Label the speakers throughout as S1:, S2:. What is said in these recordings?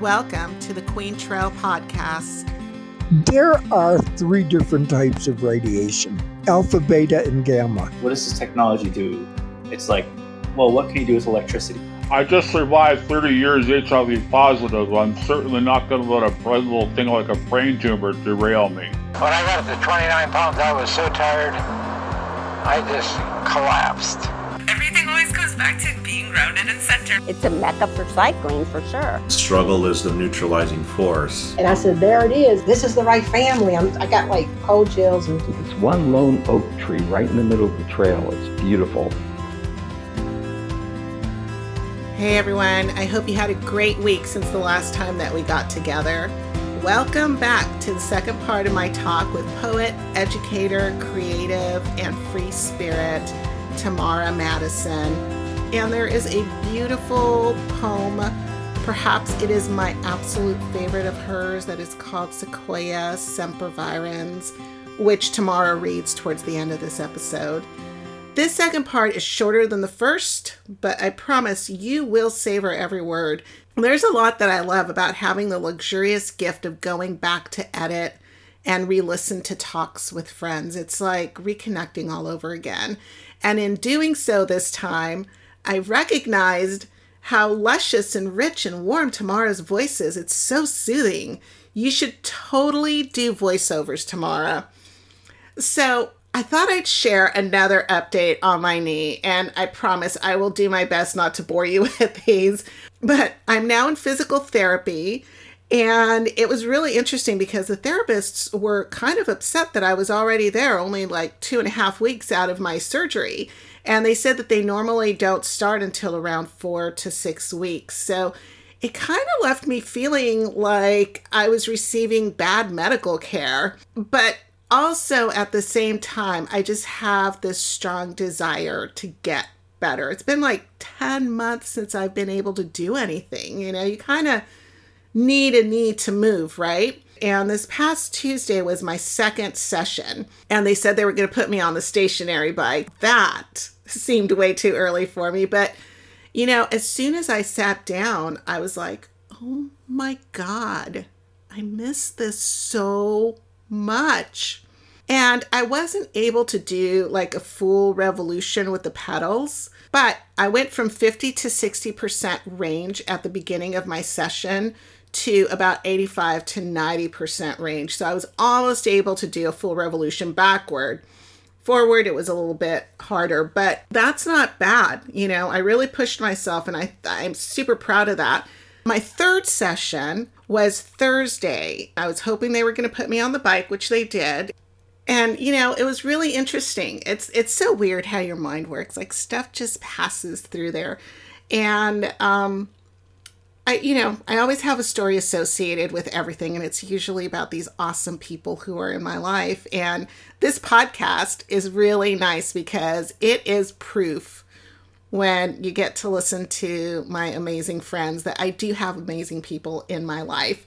S1: Welcome to the Queen Trail Podcast.
S2: There are three different types of radiation alpha, beta, and gamma.
S3: What does this technology do? It's like, well, what can you do with electricity?
S4: I just survived 30 years HIV positive. I'm certainly not going to let a little thing like a brain tumor derail me.
S5: When I got to 29 pounds, I was so tired, I just collapsed.
S6: Everything always goes back to being grounded and centered.
S7: It's a mecca for cycling for sure.
S8: Struggle is the neutralizing force.
S9: And I said, there it is. This is the right family. I'm, I got like cold chills. And...
S10: It's one lone oak tree right in the middle of the trail. It's beautiful.
S1: Hey everyone, I hope you had a great week since the last time that we got together. Welcome back to the second part of my talk with poet, educator, creative, and free spirit, Tamara Madison. And there is a beautiful poem, perhaps it is my absolute favorite of hers, that is called Sequoia Sempervirens, which Tamara reads towards the end of this episode. This second part is shorter than the first, but I promise you will savor every word. There's a lot that I love about having the luxurious gift of going back to edit and re listen to talks with friends. It's like reconnecting all over again. And in doing so this time, I recognized how luscious and rich and warm Tamara's voice is. It's so soothing. You should totally do voiceovers, Tamara. So I thought I'd share another update on my knee, and I promise I will do my best not to bore you with these. But I'm now in physical therapy, and it was really interesting because the therapists were kind of upset that I was already there, only like two and a half weeks out of my surgery. And they said that they normally don't start until around four to six weeks. So it kind of left me feeling like I was receiving bad medical care. But also at the same time, I just have this strong desire to get better. It's been like 10 months since I've been able to do anything. You know, you kind of need a need to move, right? And this past Tuesday was my second session, and they said they were going to put me on the stationary bike. That seemed way too early for me, but you know, as soon as I sat down, I was like, oh my God, I miss this so much. And I wasn't able to do like a full revolution with the pedals, but I went from 50 to 60% range at the beginning of my session to about 85 to 90% range. So I was almost able to do a full revolution backward. Forward, it was a little bit harder, but that's not bad. You know, I really pushed myself and I, I'm super proud of that. My third session was Thursday. I was hoping they were going to put me on the bike, which they did. And you know, it was really interesting. It's it's so weird how your mind works. Like stuff just passes through there. And um I you know, I always have a story associated with everything and it's usually about these awesome people who are in my life. And this podcast is really nice because it is proof when you get to listen to my amazing friends that I do have amazing people in my life.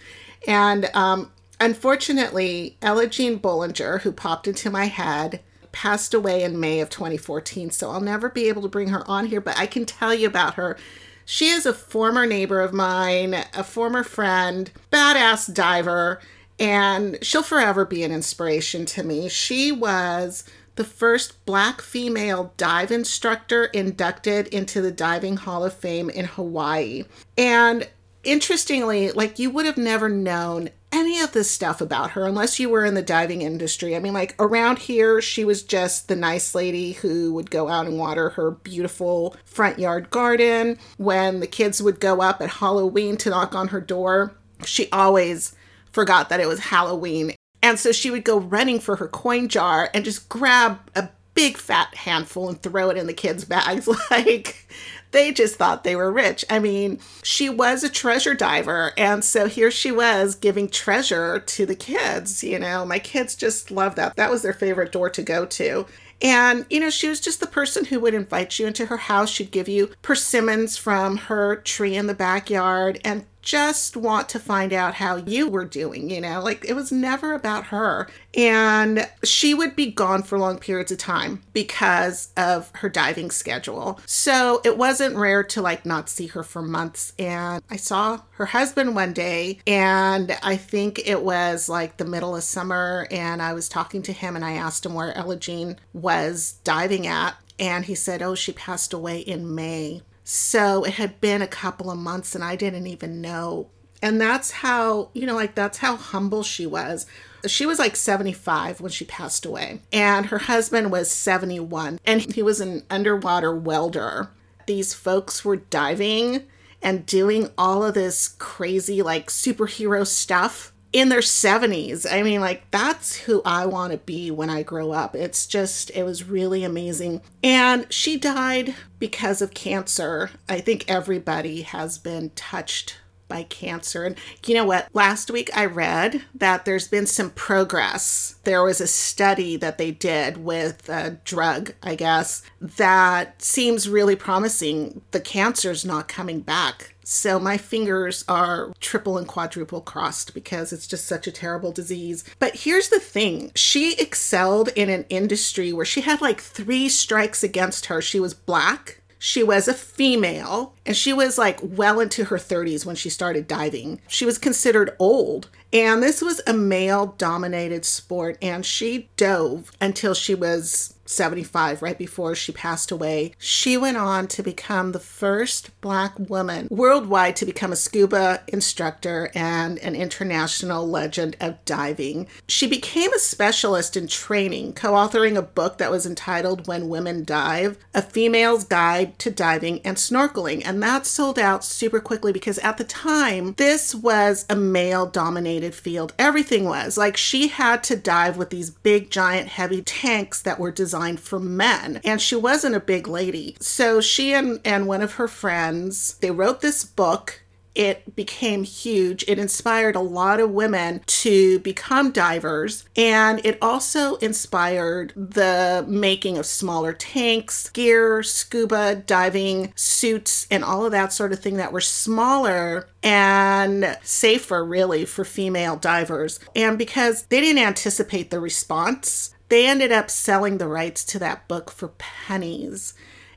S1: And um, unfortunately, Ella Jean Bollinger, who popped into my head, passed away in May of 2014. So I'll never be able to bring her on here, but I can tell you about her. She is a former neighbor of mine, a former friend, badass diver, and she'll forever be an inspiration to me. She was the first black female dive instructor inducted into the Diving Hall of Fame in Hawaii. And interestingly, like you would have never known any of this stuff about her unless you were in the diving industry. I mean, like around here, she was just the nice lady who would go out and water her beautiful front yard garden. When the kids would go up at Halloween to knock on her door, she always forgot that it was Halloween and so she would go running for her coin jar and just grab a big fat handful and throw it in the kids' bags. like they just thought they were rich. I mean, she was a treasure diver. And so here she was giving treasure to the kids. You know, my kids just loved that. That was their favorite door to go to. And, you know, she was just the person who would invite you into her house. She'd give you persimmons from her tree in the backyard. And just want to find out how you were doing, you know? Like it was never about her. And she would be gone for long periods of time because of her diving schedule. So it wasn't rare to like not see her for months. And I saw her husband one day, and I think it was like the middle of summer. And I was talking to him and I asked him where Ella Jean was diving at. And he said, Oh, she passed away in May. So it had been a couple of months and I didn't even know. And that's how, you know, like that's how humble she was. She was like 75 when she passed away, and her husband was 71, and he was an underwater welder. These folks were diving and doing all of this crazy, like superhero stuff in their 70s. I mean, like, that's who I want to be when I grow up. It's just, it was really amazing. And she died because of cancer. I think everybody has been touched by cancer. And you know what? Last week I read that there's been some progress. There was a study that they did with a drug, I guess, that seems really promising. The cancer's not coming back. So my fingers are triple and quadruple crossed because it's just such a terrible disease. But here's the thing she excelled in an industry where she had like three strikes against her. She was black, she was a female and she was like well into her 30s when she started diving. She was considered old. And this was a male dominated sport. And she dove until she was 75, right before she passed away. She went on to become the first Black woman worldwide to become a scuba instructor and an international legend of diving. She became a specialist in training, co authoring a book that was entitled When Women Dive A Female's Guide to Diving and Snorkeling. And that sold out super quickly because at the time, this was a male dominated field. Everything was. Like she had to dive with these big, giant, heavy tanks that were designed for men. And she wasn't a big lady. So she and, and one of her friends, they wrote this book it became huge. It inspired a lot of women to become divers, and it also inspired the making of smaller tanks, gear, scuba diving suits, and all of that sort of thing that were smaller and safer, really, for female divers. And because they didn't anticipate the response, they ended up selling the rights to that book for pennies.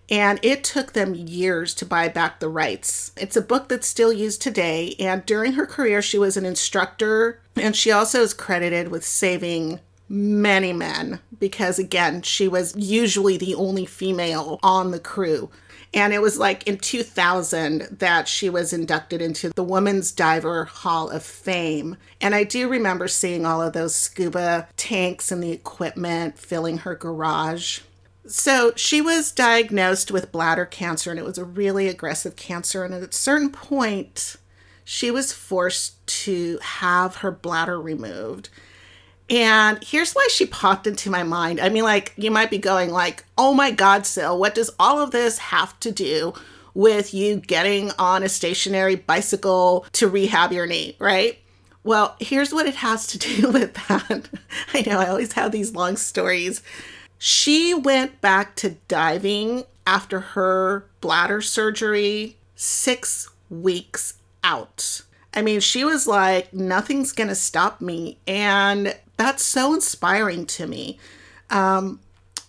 S1: And it took them years to buy back the rights. It's a book that's still used today. And during her career, she was an instructor. And she also is credited with saving many men because, again, she was usually the only female on the crew. And it was like in 2000 that she was inducted into the Women's Diver Hall of Fame. And I do remember seeing all of those scuba tanks and the equipment filling her garage. So she was diagnosed with bladder cancer, and it was a really aggressive cancer. And at a certain point, she was forced to have her bladder removed. And here's why she popped into my mind. I mean, like, you might be going, like, oh my God, Sil, what does all of this have to do with you getting on a stationary bicycle to rehab your knee, right? Well, here's what it has to do with that. I know I always have these long stories. She went back to diving after her bladder surgery six weeks out. I mean, she was like, nothing's going to stop me. And that's so inspiring to me. Um,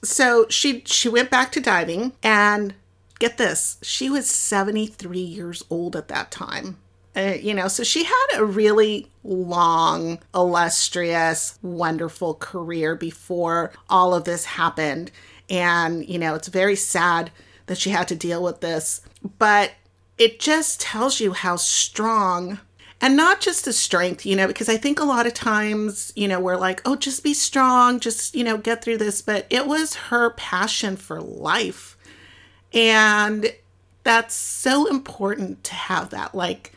S1: so she she went back to diving and get this, she was 73 years old at that time. Uh, you know, so she had a really long, illustrious, wonderful career before all of this happened. And, you know, it's very sad that she had to deal with this, but it just tells you how strong and not just the strength, you know, because I think a lot of times, you know, we're like, oh, just be strong, just, you know, get through this. But it was her passion for life. And that's so important to have that. Like,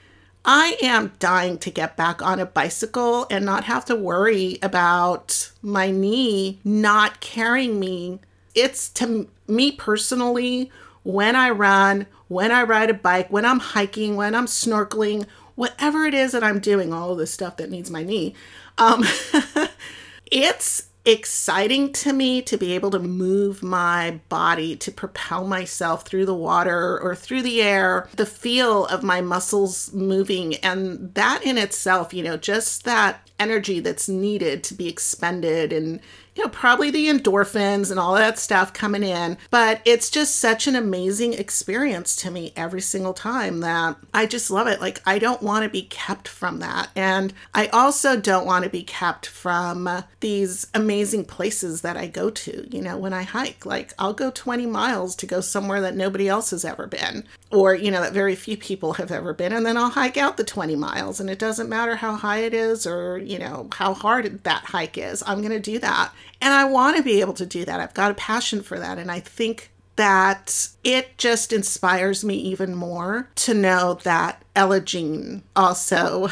S1: I am dying to get back on a bicycle and not have to worry about my knee not carrying me. It's to me personally, when I run, when I ride a bike, when I'm hiking, when I'm snorkeling, whatever it is that I'm doing, all of this stuff that needs my knee, um, it's exciting to me to be able to move my body to propel myself through the water or through the air, the feel of my muscles moving. And that in itself, you know, just that energy that's needed to be expended and you know, probably the endorphins and all that stuff coming in. But it's just such an amazing experience to me every single time that I just love it. Like, I don't want to be kept from that. And I also don't want to be kept from these amazing places that I go to, you know, when I hike. Like, I'll go 20 miles to go somewhere that nobody else has ever been, or, you know, that very few people have ever been. And then I'll hike out the 20 miles. And it doesn't matter how high it is or, you know, how hard that hike is. I'm going to do that. And I want to be able to do that. I've got a passion for that. And I think that it just inspires me even more to know that Ella Jean also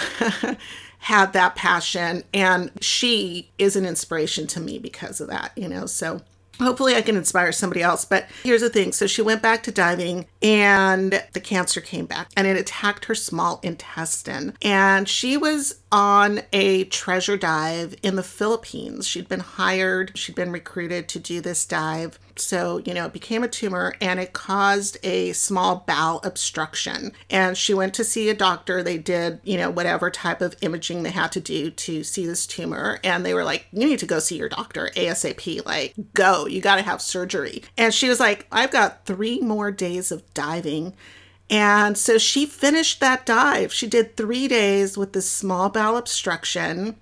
S1: had that passion and she is an inspiration to me because of that, you know. So hopefully I can inspire somebody else. But here's the thing. So she went back to diving and the cancer came back and it attacked her small intestine. And she was on a treasure dive in the Philippines. She'd been hired, she'd been recruited to do this dive. So, you know, it became a tumor and it caused a small bowel obstruction. And she went to see a doctor. They did, you know, whatever type of imaging they had to do to see this tumor. And they were like, you need to go see your doctor ASAP. Like, go, you got to have surgery. And she was like, I've got three more days of diving. And so she finished that dive. She did three days with this small bowel obstruction.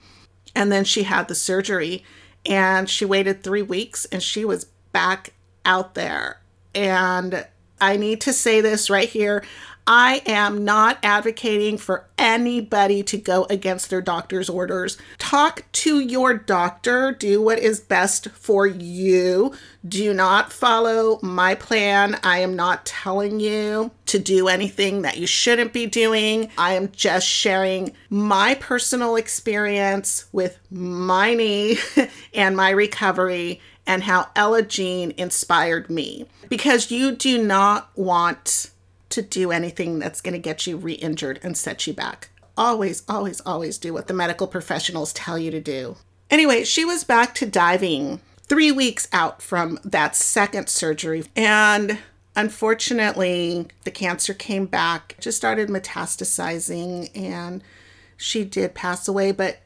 S1: And then she had the surgery. And she waited three weeks and she was back out there. And I need to say this right here. I am not advocating for anybody to go against their doctor's orders. Talk to your doctor, do what is best for you. Do not follow my plan. I am not telling you to do anything that you shouldn't be doing. I am just sharing my personal experience with my knee and my recovery and how Ella Jean inspired me. Because you do not want to do anything that's going to get you re injured and set you back. Always, always, always do what the medical professionals tell you to do. Anyway, she was back to diving three weeks out from that second surgery. And unfortunately, the cancer came back, just started metastasizing, and she did pass away. But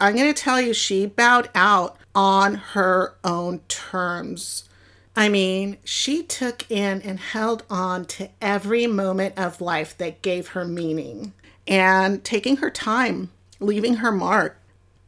S1: I'm going to tell you, she bowed out on her own terms. I mean, she took in and held on to every moment of life that gave her meaning and taking her time, leaving her mark.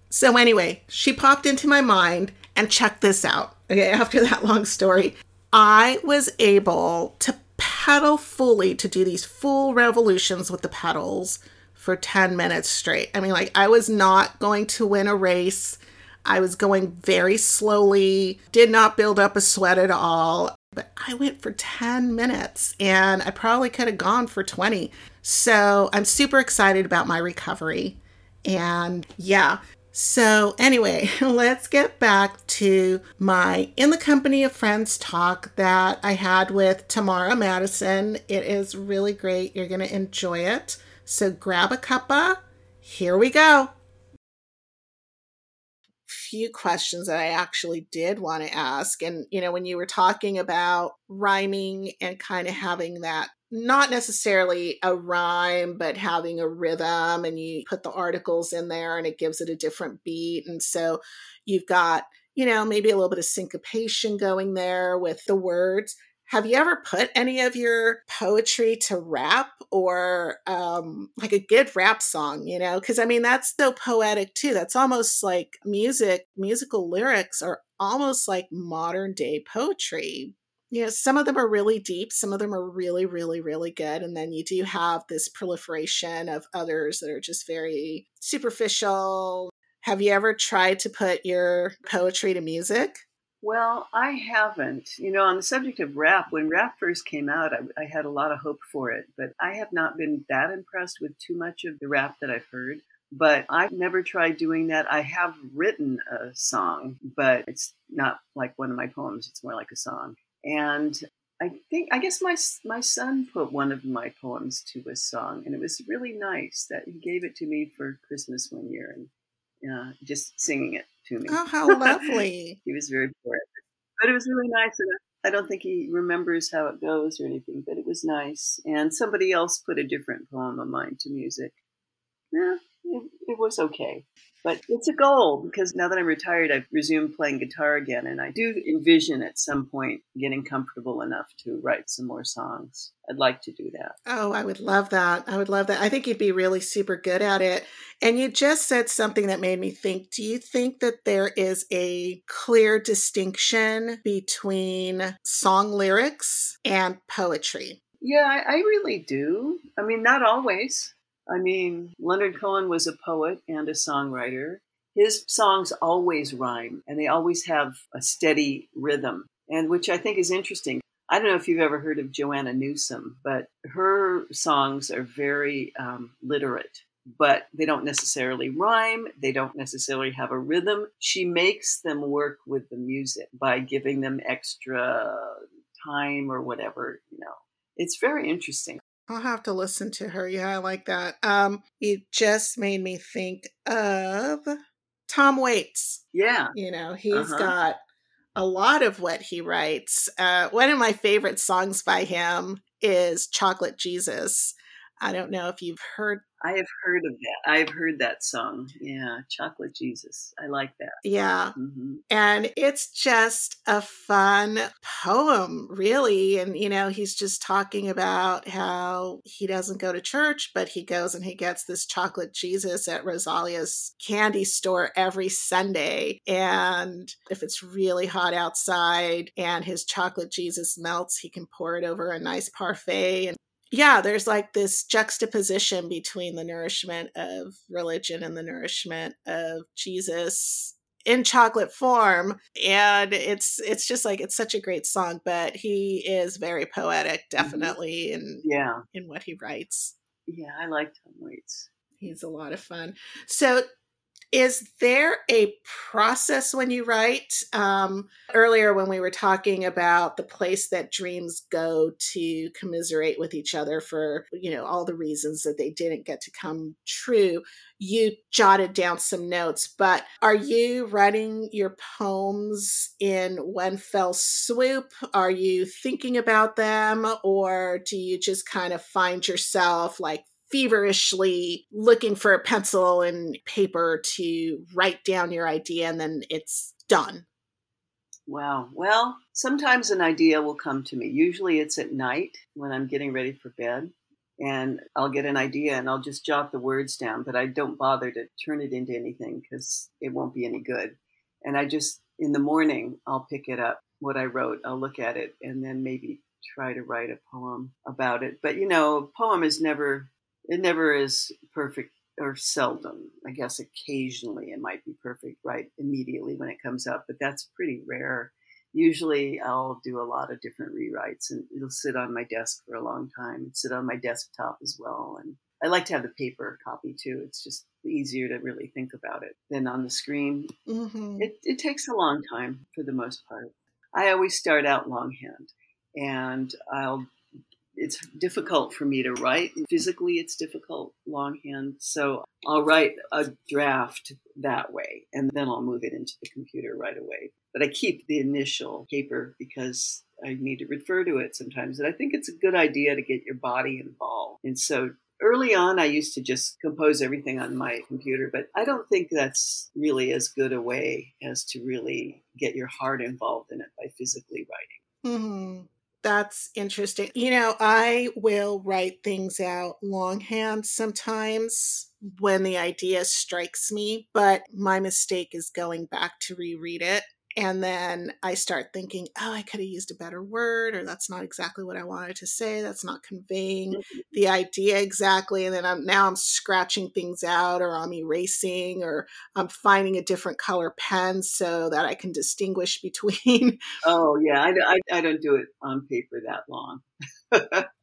S1: So, anyway, she popped into my mind and check this out. Okay, after that long story, I was able to pedal fully to do these full revolutions with the pedals for 10 minutes straight. I mean, like, I was not going to win a race. I was going very slowly, did not build up a sweat at all. But I went for 10 minutes and I probably could have gone for 20. So I'm super excited about my recovery. And yeah. So, anyway, let's get back to my In the Company of Friends talk that I had with Tamara Madison. It is really great. You're going to enjoy it. So, grab a cuppa. Here we go few questions that I actually did want to ask. And, you know, when you were talking about rhyming and kind of having that not necessarily a rhyme, but having a rhythm, and you put the articles in there and it gives it a different beat. And so you've got, you know, maybe a little bit of syncopation going there with the words have you ever put any of your poetry to rap or um, like a good rap song you know? Because i mean that's so poetic too. That's almost like music musical lyrics are almost like modern day poetry. You know some of them are really deep some of them are really really really good and then you do have this proliferation of others that are just very superficial. Have you ever tried to put your poetry to music
S11: well, I haven't. You know, on the subject of rap, when rap first came out, I, I, had a lot of hope for it, but I have not been that impressed with too much of the rap that I've heard. But I've never tried doing that. I have written a song, but it's not like one of my poems. It's more like a song. And I think, I guess my my son put one of my poems to a song, and it was really nice that he gave it to me for Christmas one year, and yeah, just singing it to me.
S1: Oh, how lovely!
S11: he was very poetic, but it was really nice. And I don't think he remembers how it goes or anything, but it was nice. And somebody else put a different poem of mine to music. Yeah, it, it was okay. But it's a goal because now that I'm retired, I've resumed playing guitar again. And I do envision at some point getting comfortable enough to write some more songs. I'd like to do that.
S1: Oh, I would love that. I would love that. I think you'd be really super good at it. And you just said something that made me think do you think that there is a clear distinction between song lyrics and poetry?
S11: Yeah, I, I really do. I mean, not always. I mean, Leonard Cohen was a poet and a songwriter. His songs always rhyme and they always have a steady rhythm, and which I think is interesting. I don't know if you've ever heard of Joanna Newsom, but her songs are very um, literate, but they don't necessarily rhyme. They don't necessarily have a rhythm. She makes them work with the music by giving them extra time or whatever, you know. It's very interesting.
S1: I'll have to listen to her. Yeah, I like that. Um, it just made me think of Tom Waits.
S11: Yeah.
S1: You know, he's
S11: Uh-huh.
S1: got a lot of what he writes. Uh, one of my favorite songs by him is Chocolate Jesus. I don't know if you've heard.
S11: I have heard of that. I've heard that song. Yeah, Chocolate Jesus. I like that.
S1: Yeah.
S11: hmm
S1: And it's just a fun poem, really. And, you know, he's just talking about how he doesn't go to church, but he goes and he gets this chocolate Jesus at Rosalia's candy store every Sunday. And if it's really hot outside and his chocolate Jesus melts, he can pour it over a nice parfait. And yeah, there's like this juxtaposition between the nourishment of religion and the nourishment of Jesus in chocolate form and it's it's just like it's such a great song but he is very poetic mm-hmm. definitely in
S11: Yeah.
S1: in what he writes
S11: Yeah, I like Tom Waits.
S1: he's a lot of fun so is there a process when you write? Um, earlier when we were talking about the place that dreams go to commiserate with each other for you know all the reasons that they didn't get to come true you jotted down some notes but are you writing your poems in one fell swoop? Are you thinking about them or do you just kind of find yourself like feverishly looking for a pencil and paper to write down your idea and then it's done.
S11: Wow. Well, sometimes an idea will come to me. Usually it's at night when I'm getting ready for bed. And I'll get an idea and I'll just jot the words down, but I don't bother to turn it into anything because it won't be any good. And I just, in the morning, I'll pick it up, what I wrote, I'll look at it, and then maybe try to write a poem about it. But you know, a poem is never, it never is perfect or seldom. I guess occasionally it might be perfect right immediately when it comes up, but that's pretty rare. Usually I'll do a lot of different rewrites and it'll sit on my desk for a long time and sit on my desktop as well. And I like to have the paper copy too. It's just easier to really think about it than on the screen.
S1: Mm-hmm.
S11: It, it takes a long time for the most part. I always start out longhand and I'll it's difficult for me to write. Physically, it's difficult longhand. So I'll write a draft that way and then I'll move it into the computer right away. But I keep the initial paper because I need to refer to it sometimes. And I think it's a good idea to get your body involved. And so early on, I used to just compose everything on my computer, but I don't think that's really as good a way as to really get your heart involved in it by physically writing.
S1: Mm-hmm. That's interesting. You know, I will write things out longhand sometimes when the idea strikes me, but my mistake is going back to reread it. And then I start thinking, oh, I could have used a better word, or that's not exactly what I wanted to say. That's not conveying mm-hmm. the idea exactly. And then I'm now I'm scratching things out, or I'm erasing, or I'm finding a different color pen so that I can distinguish between
S11: Oh, yeah, I, I, I don't do it on paper that long.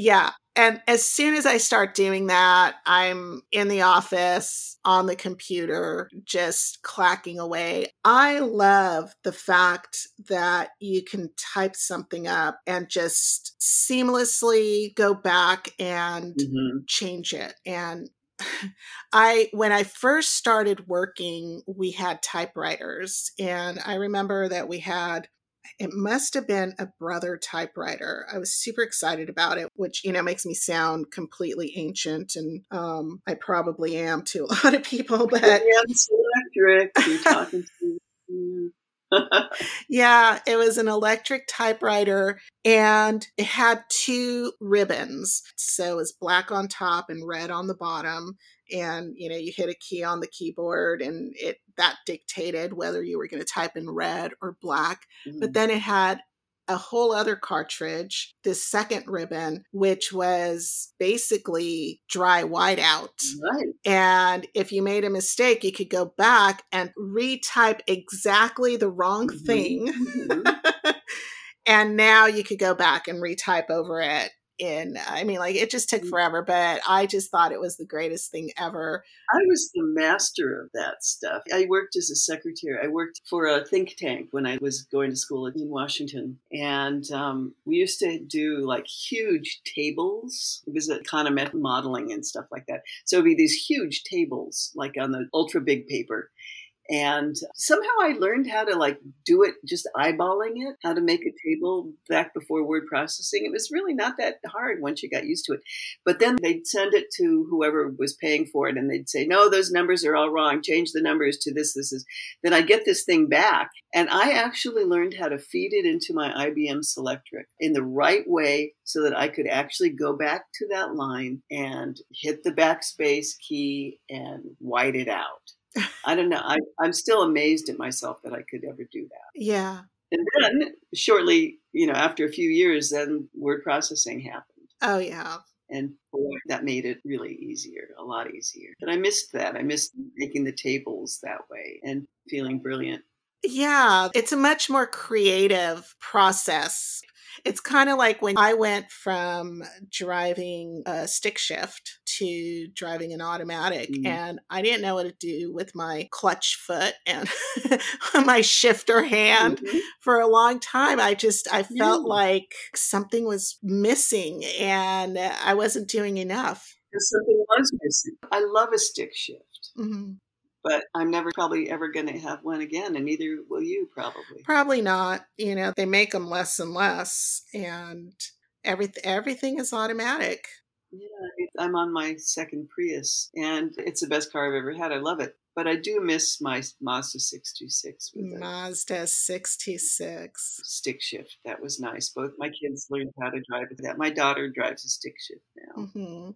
S1: Yeah. And as soon as I start doing that, I'm in the office on the computer, just clacking away. I love the fact that you can type something up and just seamlessly go back and
S11: Mhm.
S1: change it. And I when I first started working, we had typewriters, and I remember that we had it must have been a brother typewriter. I was super excited about it, which you know makes me sound completely ancient, and um, I probably am to a lot of people. But
S11: electric, you're talking to.
S1: yeah, it was an electric typewriter and it had two ribbons. So it was black on top and red on the bottom. And you know, you hit a key on the keyboard and it that dictated whether you were going to type in red or black. Mm-hmm. But then it had a whole other cartridge, this second ribbon, which was basically dry whiteout.
S11: Right.
S1: And if you made a mistake, you could go back and retype exactly the wrong mm-hmm. thing. Mm-hmm. and now you could go back and retype over it in i mean like it just took mm. forever but i just thought it was the greatest thing ever.
S11: I was the master of that stuff. I worked as a secretary. I worked for a think tank when i was going to school in washington and um, we used to do like huge tables. It was a econometric modeling and stuff like that. So it'd be these huge tables like on the ultra big paper and somehow I learned how to like do it just eyeballing it, how to make a table back before word processing. It was really not that hard once you got used to it. But then they'd send it to whoever was paying for it and they'd say, no, those numbers are all wrong. Change the numbers to this, this is. Then I get this thing back. And I actually learned how to feed it into my IBM Selectric in the right way so that I could actually go back to that line and hit the backspace key and white it out. I don't know. I, I'm still amazed at myself that I could ever do that.
S1: Yeah.
S11: And then shortly, you know, after a few years, then word processing happened.
S1: Oh, yeah.
S11: And boy, that made it really easier, a lot easier. But I missed that. I missed making the tables that way and feeling brilliant.
S1: Yeah, it's a much more creative process it's kind of like when I went from driving a stick shift to driving an automatic, mm. and I didn't know what to do with my clutch foot and my shifter hand mm-hmm. for a long time. I just I felt like something was missing, and I wasn't doing enough.
S11: Something was missing. I love a stick shift. Mm-hmm but I'm never probably ever going to have one again, and neither will you probably.
S1: Probably not. You know, they make them less and less, and everything everything is automatic.
S11: Yeah, I'm on my second Prius, and it's the best car I've ever had. I love it, but I do miss my Mazda 626.
S1: Mazda 626
S11: stick shift. That was nice. Both my kids learned how to drive that. My daughter drives a stick shift now. Mm-hmm.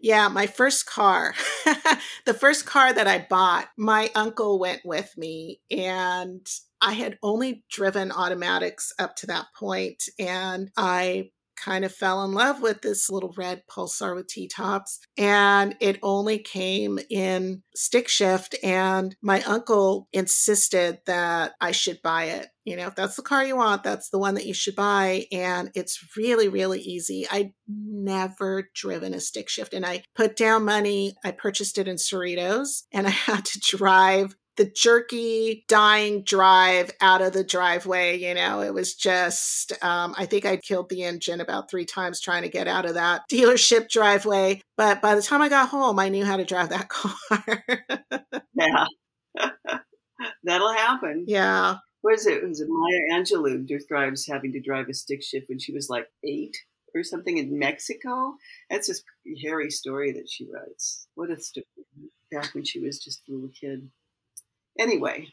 S1: Yeah, my first car, the first car that I bought, my uncle went with me and I had only driven automatics up to that point, and I kind of fell in love with this little red pulsar with T tops. And it only came in stick shift. And my uncle insisted that I should buy it. You know, if that's the car you want, that's the one that you should buy. And it's really, really easy. I'd never driven a stick shift. And I put down money. I purchased it in Cerritos and I had to drive the jerky dying drive out of the driveway. You know, it was just, um, I think I killed the engine about three times trying to get out of that dealership driveway. But by the time I got home, I knew how to drive that car.
S11: yeah. That'll happen.
S1: Yeah.
S11: What is it? Was it Maya Angelou describes having to drive a stick shift when she was like eight or something in Mexico? That's this hairy story that she writes. What a story. Back when she was just a little kid. Anyway.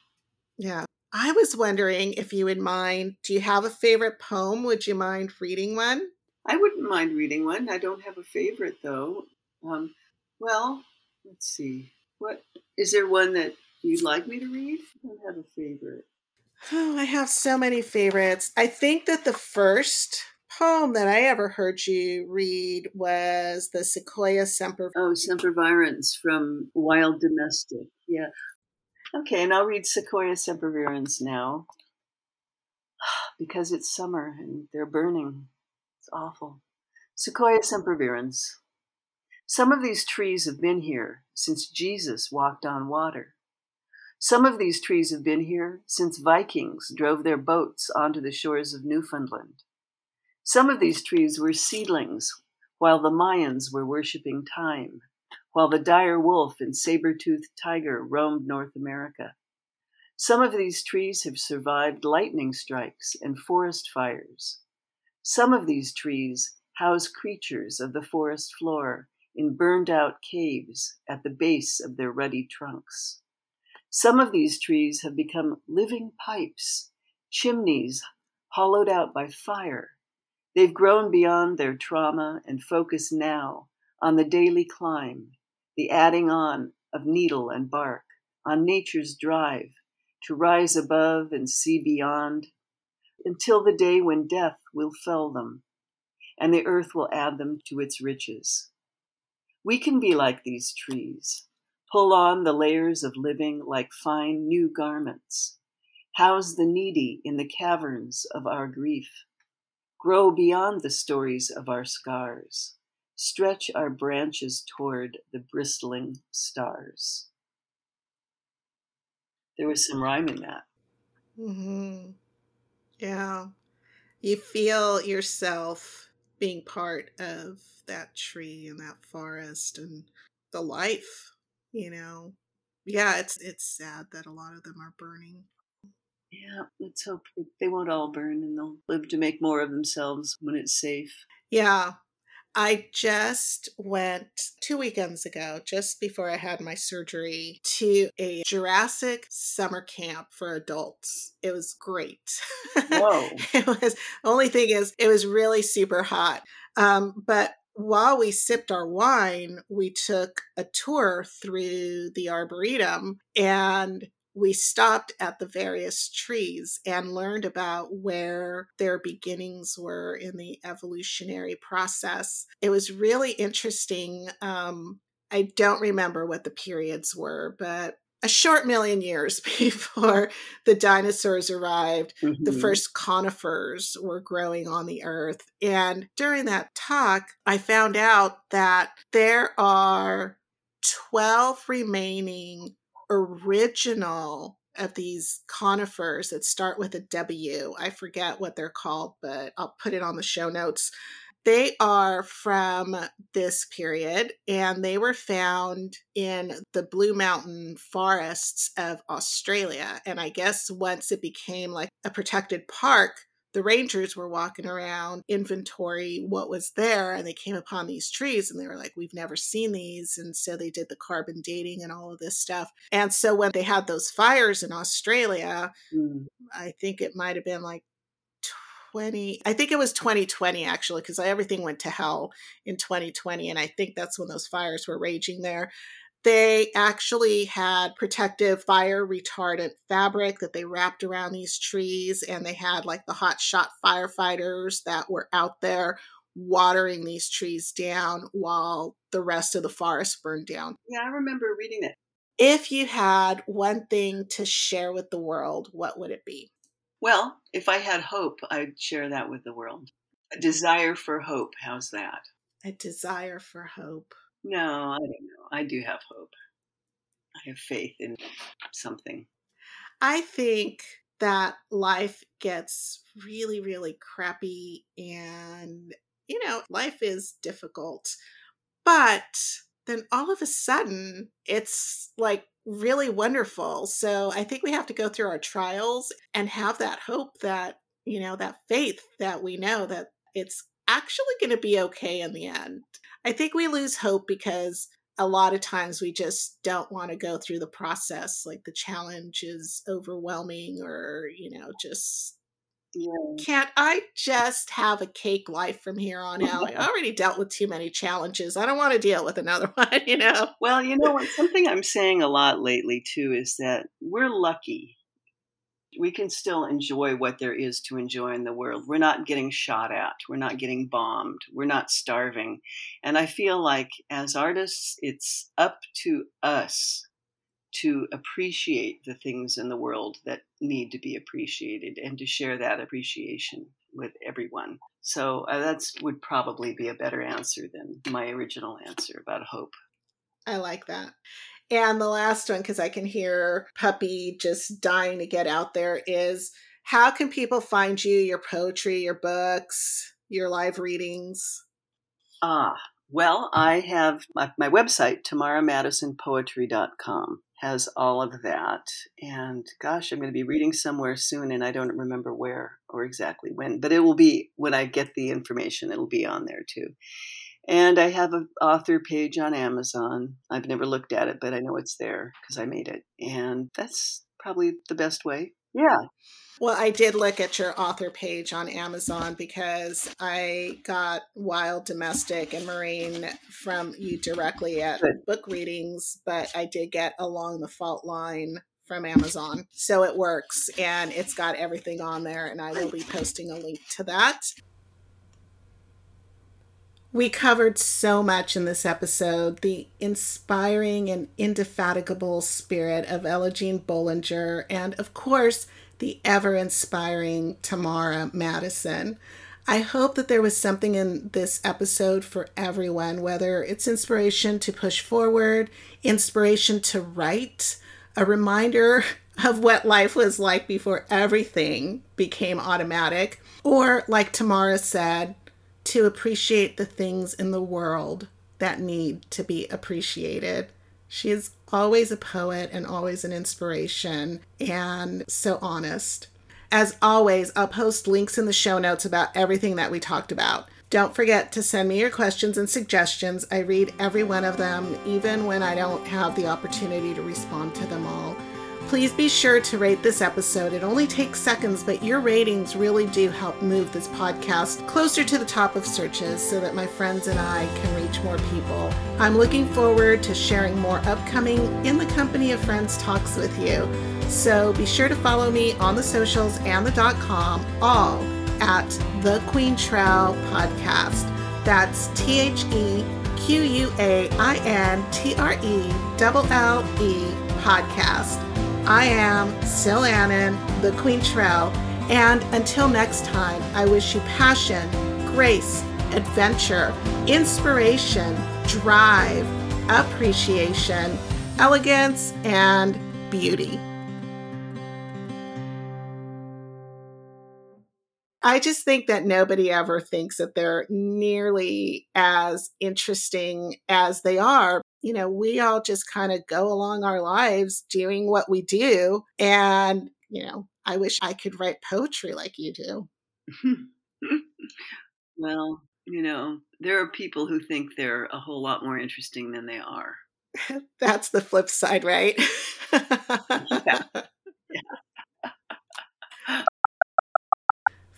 S1: Yeah. I was wondering if you would mind. Do you have a favorite poem? Would you mind reading one?
S11: I wouldn't mind reading one. I don't have a favorite though. Um, well, let's see. What is there one that you'd like me to read? I don't have a favorite.
S1: Oh, I have so many favorites. I think that the first poem that I ever heard you read was the Sequoia Semper.
S11: Oh, Sempervirens from Wild Domestic. Yeah, Okay, and I'll read Sequoia sempervirens now because it's summer and they're burning. It's awful. Sequoia sempervirens. Some of these trees have been here since Jesus walked on water. Some of these trees have been here since Vikings drove their boats onto the shores of Newfoundland. Some of these trees were seedlings while the Mayans were worshiping time while the dire wolf and saber-toothed tiger roamed North America. Some of these trees have survived lightning strikes and forest fires. Some of these trees house creatures of the forest floor in burned out caves at the base of their ruddy trunks. Some of these trees have become living pipes, chimneys hollowed out by fire. They've grown beyond their trauma and focus now on the daily climb, the adding on of needle and bark, on nature's drive to rise above and see beyond, until the day when death will fell them and the earth will add them to its riches. We can be like these trees, pull on the layers of living like fine new garments, house the needy in the caverns of our grief, grow beyond the stories of our scars, stretch our branches toward the bristling stars. There was some rhyme in that.
S1: Mm-hmm. Yeah. You feel yourself being part of that tree and that forest and the life, you know. Yeah, it's it's sad that a lot of them are burning.
S11: Yeah, let's hope they won't all burn and they'll live to make more of themselves when it's safe.
S1: Yeah, I just went two weekends ago, just before I had my surgery, to a Jurassic summer camp for adults. It was great.
S11: Whoa.
S1: it was only thing is it was really super hot. Um, but while we sipped our wine, we took a tour through the arboretum and we stopped at the various trees and learned about where their beginnings were in the evolutionary process. It was really interesting. Um, I don't remember what the periods were, but a short million years before the dinosaurs arrived, mm-hmm. the first conifers were growing on the earth. And during that talk, I found out that there are 12 remaining original of these conifers that start with a W. I forget what they're called, but I'll put it on the show notes. They are from this period and they were found in the Blue Mountain forests of Australia. And I guess once it became like a protected park, the rangers were walking around inventory what was there and they came upon these trees and they were like we've never seen these and so they did the carbon dating and all of this stuff and so when they had those fires in australia mm. i think it might have been like 20 i think it was 2020 actually because everything went to hell in 2020 and i think that's when those fires were raging there they actually had protective fire retardant fabric that they wrapped around these trees, and they had like the hot shot firefighters that were out there watering these trees down while the rest of the forest burned down.
S11: Yeah, I remember reading it.
S1: If you had one thing to share with the world, what would it be?
S11: Well, if I had hope, I'd share that with the world. A desire for hope. How's that?
S1: A desire for hope.
S11: No, I don't know. I do have hope. I have faith in something.
S1: I think that life gets really, really crappy and, you know, life is difficult. But then all of a sudden, it's like really wonderful. So I think we have to go through our trials and have that hope that, you know, that faith that we know that it's actually going to be okay in the end. I think we lose hope because a lot of times we just don't want to go through the process. Like the challenge is overwhelming, or, you know, just yeah. can't I just have a cake life from here on out? I already dealt with too many challenges. I don't want to deal with another one, you know?
S11: Well, you know what? Something I'm saying a lot lately too is that we're lucky we can still enjoy what there is to enjoy in the world. We're not getting shot at. We're not getting bombed. We're not starving. And I feel like as artists, it's up to us to appreciate the things in the world that need to be appreciated and to share that appreciation with everyone. So uh, that would probably be a better answer than my original answer about hope.
S1: I like that. And the last one, because I can hear Puppy just dying to get out there, is how can people find you, your poetry, your books, your live readings?
S11: Ah, Well, I have my, my website, tamaramadisonpoetry.com, has all of that. And gosh, I'm going to be reading somewhere soon, and I don't remember where or exactly when, but it will be when I get the information, it'll be on there too. And I have an author page on Amazon. I've never looked at it, but I know it's there because I made it. And that's probably the best way. Yeah.
S1: Well, I did look at your author page on Amazon because I got Wild Domestic and Marine from you directly at Good. book readings, but I did get Along the Fault Line from Amazon. So it works and it's got everything on there, and I will be posting a link to that. We covered so much in this episode the inspiring and indefatigable spirit of Ella Jean Bollinger, and of course, the ever inspiring Tamara Madison. I hope that there was something in this episode for everyone, whether it's inspiration to push forward, inspiration to write, a reminder of what life was like before everything became automatic, or like Tamara said, to appreciate the things in the world that need to be appreciated. She is always a poet and always an inspiration and so honest. As always, I'll post links in the show notes about everything that we talked about. Don't forget to send me your questions and suggestions. I read every one of them, even when I don't have the opportunity to respond to them all. Please be sure to rate this episode. It only takes seconds, but your ratings really do help move this podcast closer to the top of searches so that my friends and I can reach more people. I'm looking forward to sharing more upcoming In the Company of Friends talks with you. So be sure to follow me on the socials and the dot com, all at the Quaintrelle Podcast. That's T H E Q U A I N T R E L L E Podcast. I am Sil Annan, the Quaintrelle, and until next time, I wish you passion, grace, adventure, inspiration, drive, appreciation, elegance, and beauty. I just think that nobody ever thinks that they're nearly as interesting as they are you know, we all just kind of go along our lives doing what we do. And, you know, I wish I could write poetry like you do.
S11: well, you know, there are people who think they're a whole lot more interesting than they are.
S1: That's the flip side, right? yeah.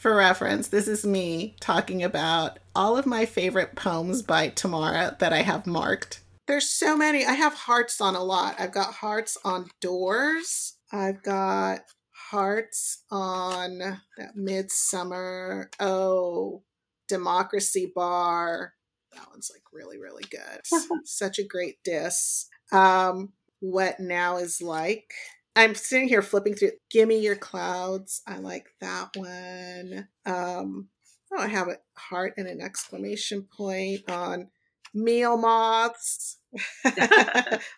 S1: For reference, this is me talking about all of my favorite poems by Tamara that I have marked. There's so many. I have hearts on a lot. I've got hearts on doors. I've got hearts on that midsummer. Oh, democracy bar. That one's like really, really good. Such a great diss. Um, what now is like. I'm sitting here flipping through. Gimme your clouds. I like that one. Um, oh, I have a heart and an exclamation point on meal moths.